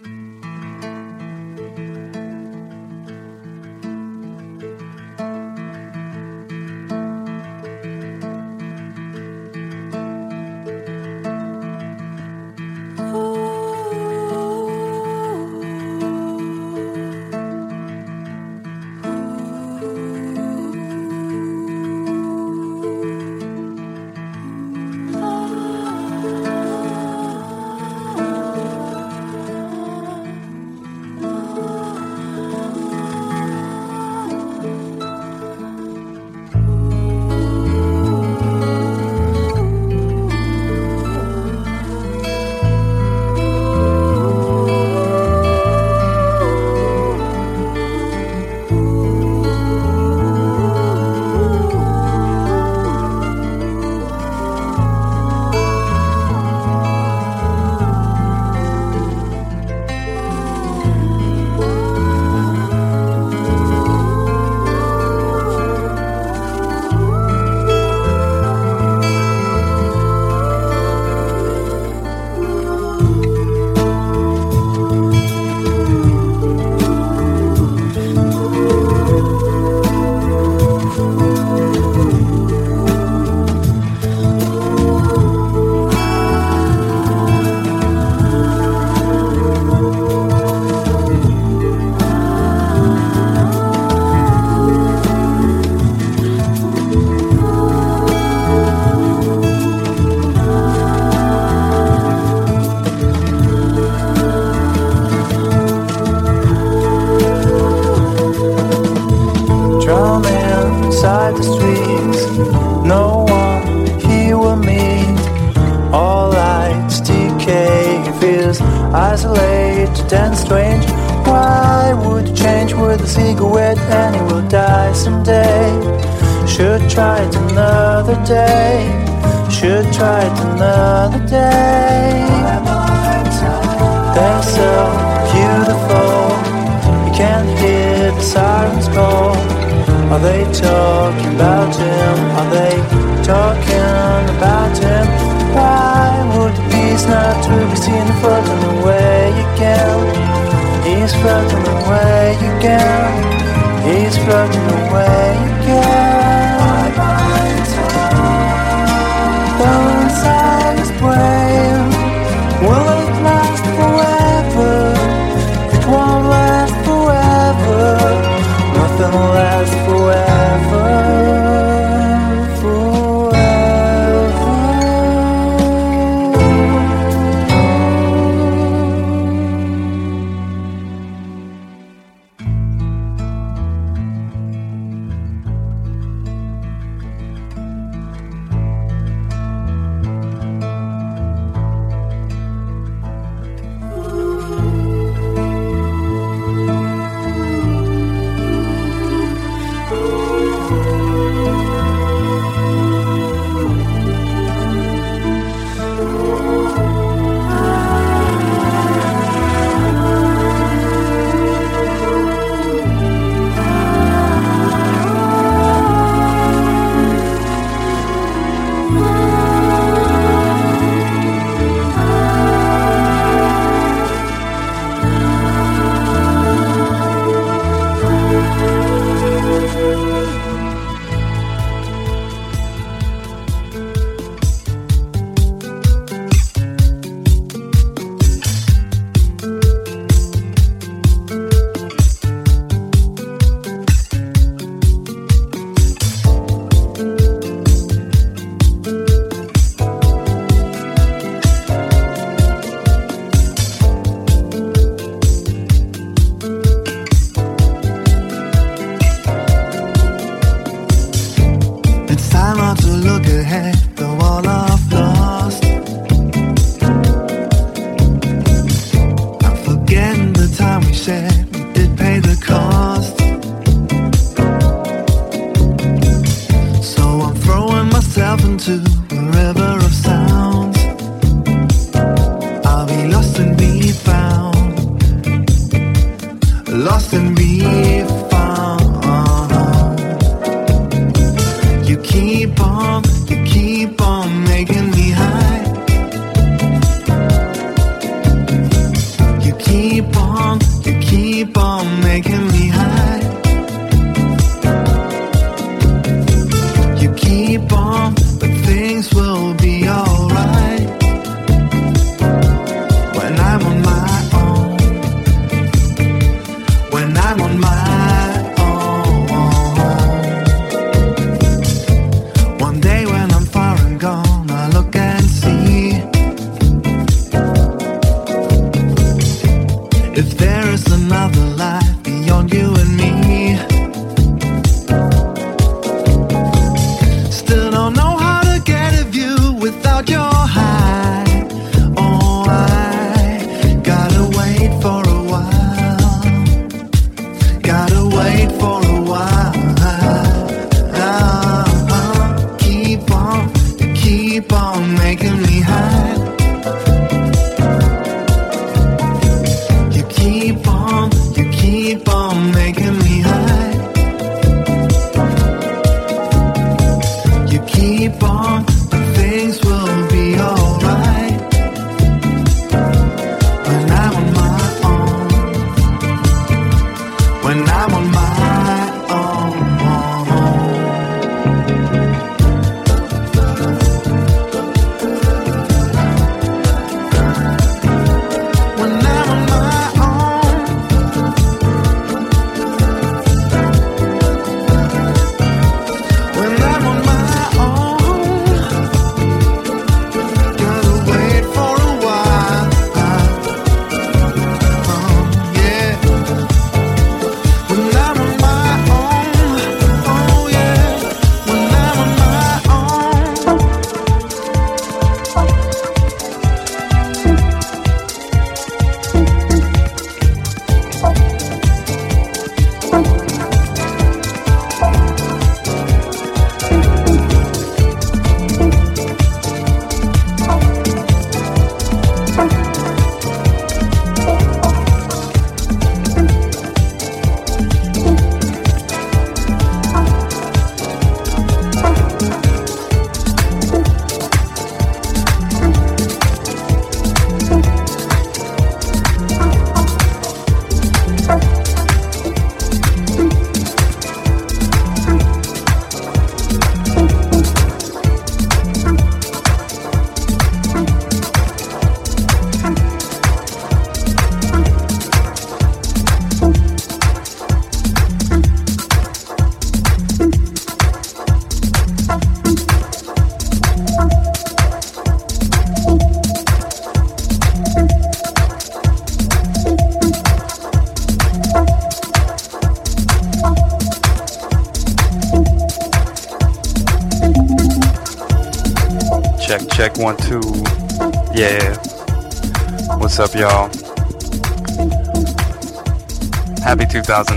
You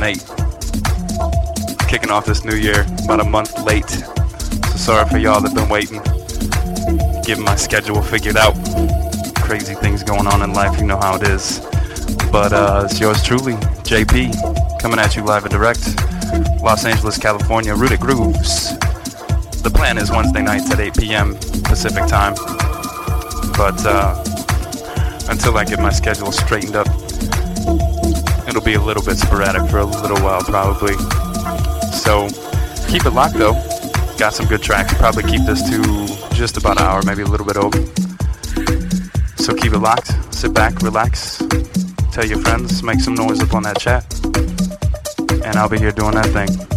2008. Kicking off this new year about a month late. So sorry for y'all that been waiting. Getting my schedule figured out. Crazy things going on in life, you know how it is. But uh, it's yours truly, JP, coming at you live and direct. Los Angeles, California, Rooted Grooves. The plan is Wednesday nights at 8 p.m. Pacific time. But uh, until I get my schedule straightened up, be a little bit sporadic for a little while probably. So keep it locked though. Got some good tracks. Probably keep this to just about an hour, maybe a little bit over. So keep it locked. Sit back, relax. Tell your friends, make some noise up on that chat. And I'll be here doing that thing.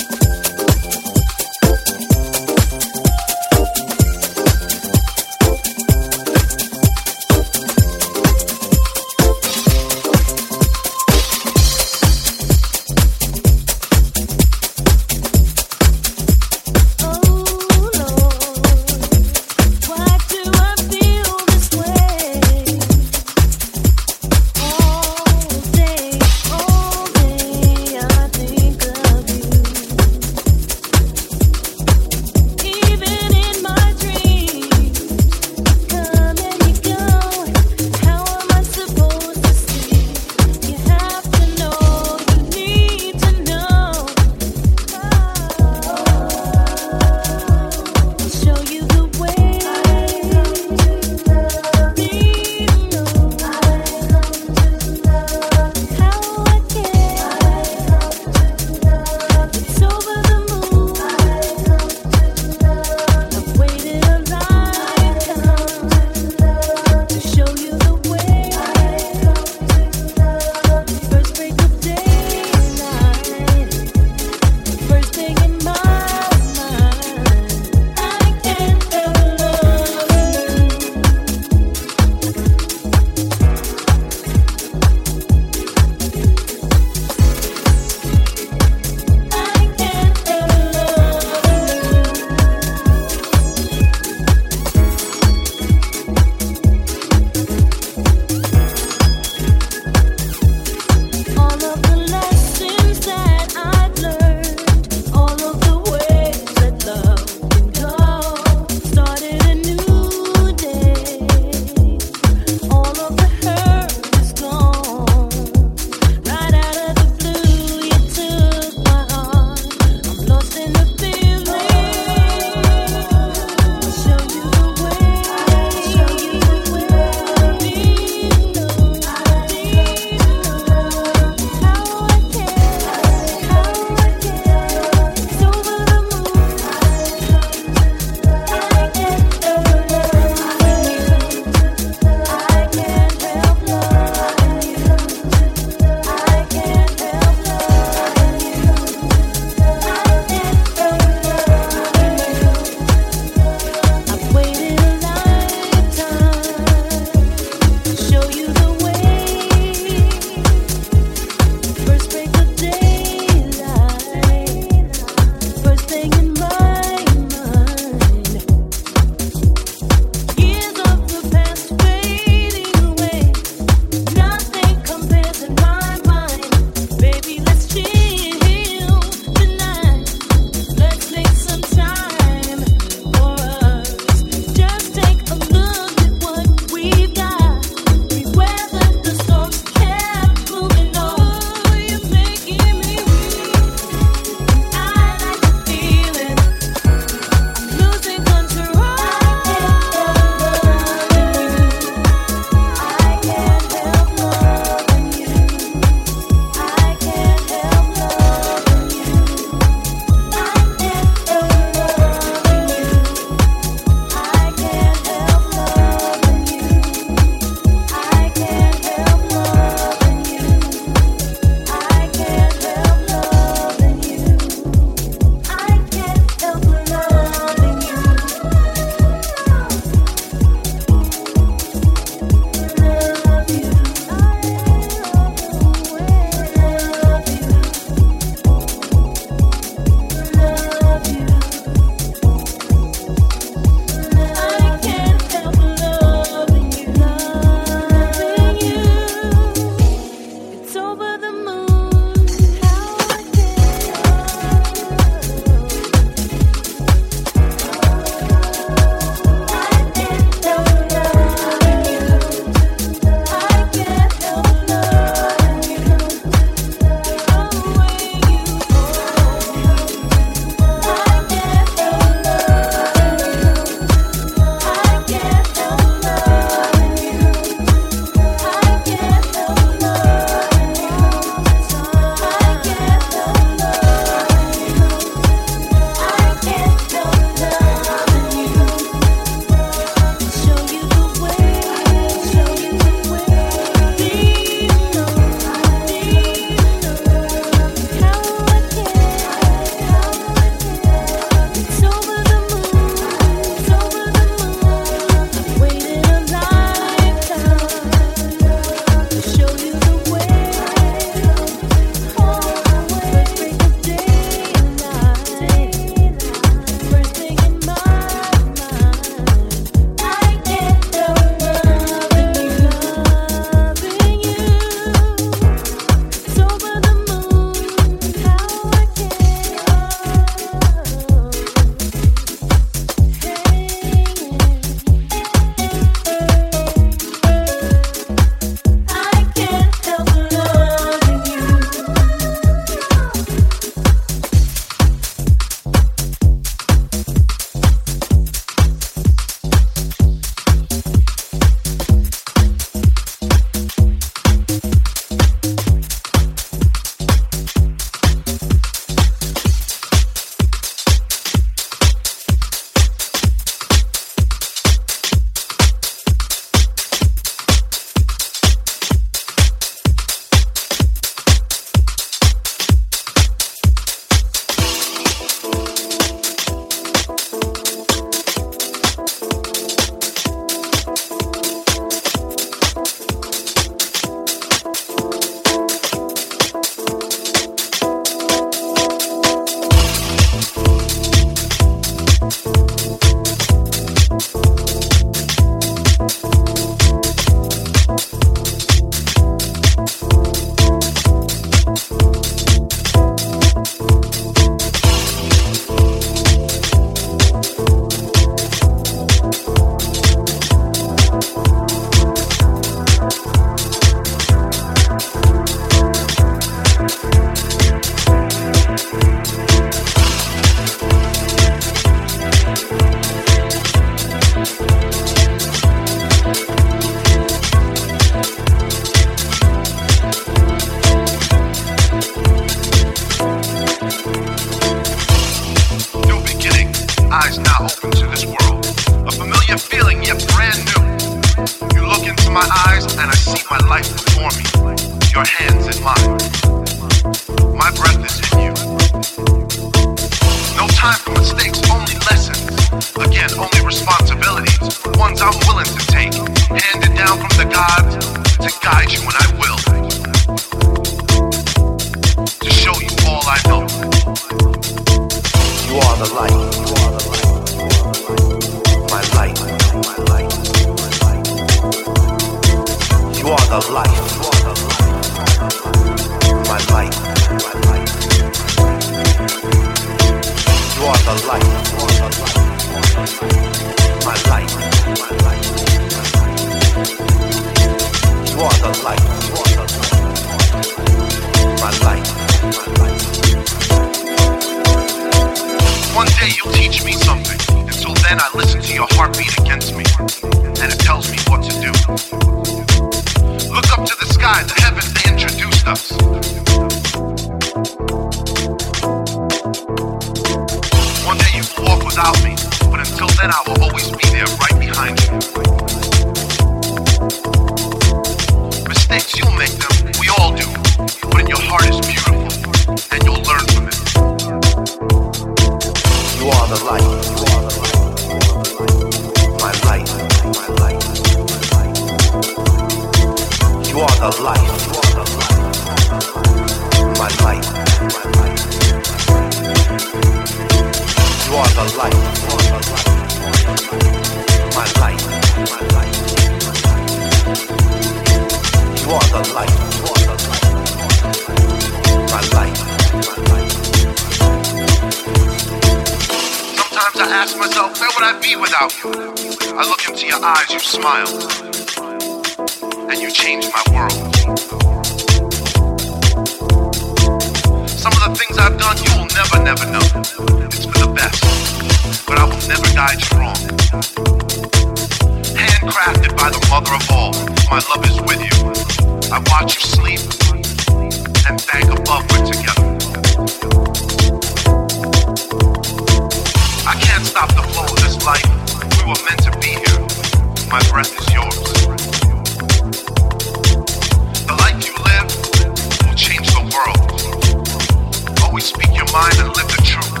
Mind and live the truth.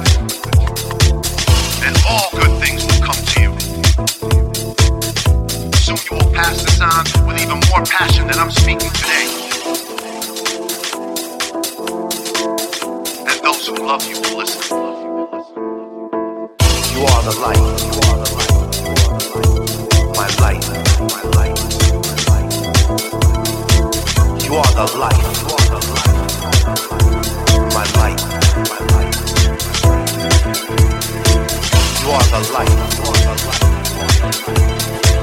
And all good things will come to you. Soon you will pass this on with even more passion than I'm speaking today. And those who love you will listen. You are the light. You are the light. My light. My light. You are the light. You are the light. My light. My light. Are the light.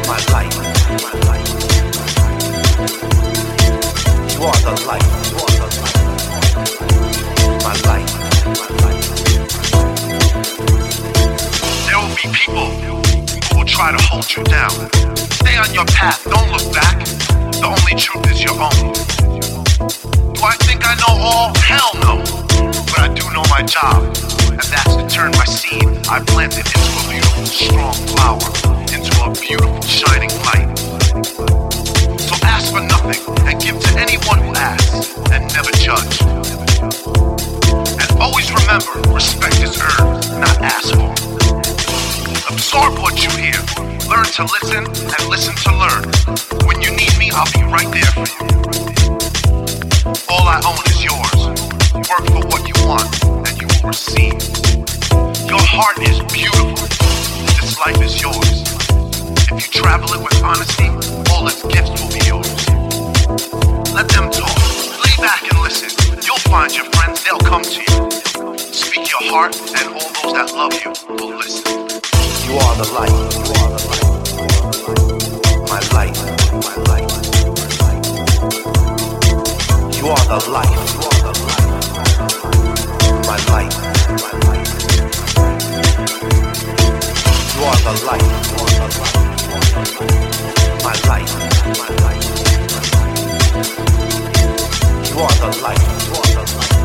My light. You are the light. My light. There will be people who will try to hold you down. Stay on your path, don't look back. The only truth is your own. Do I think I know all? Hell no. Do know my job. And that's to turn my seed I planted into a beautiful, strong flower, into a beautiful, shining light. So ask for nothing and give to anyone who asks, and never judge. And always remember, respect is earned, not asked for. Absorb what you hear. Learn to listen and listen to learn. When you need me, I'll be right there for you. All I own. Work for what you want and you will receive. Your heart is beautiful. This life is yours. If you travel it with honesty, all its gifts will be yours. Let them talk. Lay back and listen. You'll find your friends, they'll come to you. Speak your heart, and all those that love you will listen. You are the light. You are the light. My light. My light. You are the light. You are the light.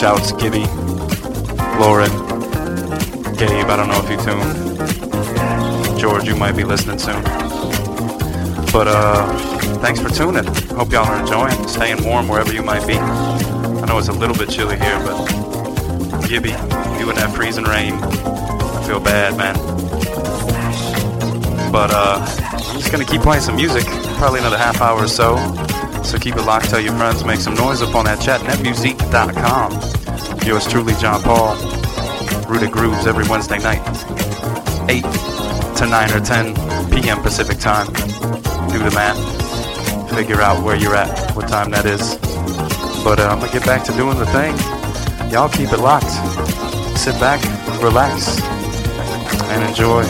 Shouts, Gibby, Lauren, Gabe, I don't know if you tuned. George, you might be listening soon. But uh, thanks for tuning. Hope y'all are enjoying, staying warm wherever you might be. I know it's a little bit chilly here, but Gibby, you in that freezing rain, I feel bad, man. But uh, I'm just gonna keep playing some music, probably another half hour or so. So keep it locked, tell your friends, make some noise up on that chat, netmusique.com. Yours truly, John Paul. Rooted Grooves every Wednesday night, 8 to 9 or 10 p.m. Pacific time. Do the math, figure out where you're at, what time that is. But uh, I'm gonna get back to doing the thing. Y'all keep it locked. Sit back, relax, and enjoy.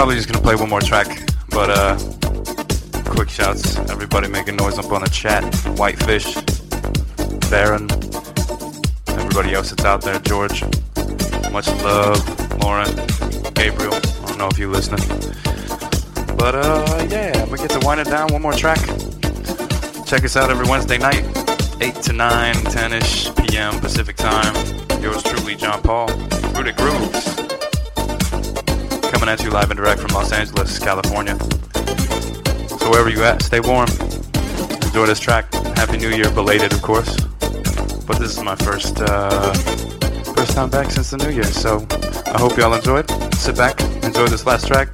Probably just gonna play one more track, but uh, quick shouts. Everybody making noise up on the chat. Whitefish, Baron, everybody else that's out there. George, much love. Lauren, Gabriel. I don't know if you're listening, but uh, yeah, I'm gonna get to wind it down. One more track. Check us out every Wednesday night, 8 to 9, 10 ish p.m. Pacific time. Yours truly, John Paul, Rooted Grooves. Coming at you live and direct from Los Angeles, California. So wherever you at, stay warm. Enjoy this track. Happy New Year, belated, of course. But this is my first uh, first time back since the New Year, so I hope y'all enjoyed. Sit back, enjoy this last track.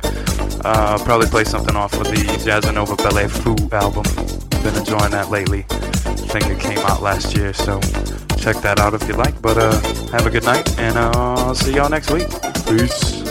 Uh, probably play something off of the Jazzanova Ballet Fou album. Been enjoying that lately. I think it came out last year, so check that out if you like. But uh, have a good night, and I'll see y'all next week. Peace.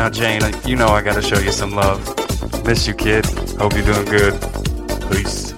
Now, Jane, you know I gotta show you some love. Miss you, kid. Hope you're doing good. Peace.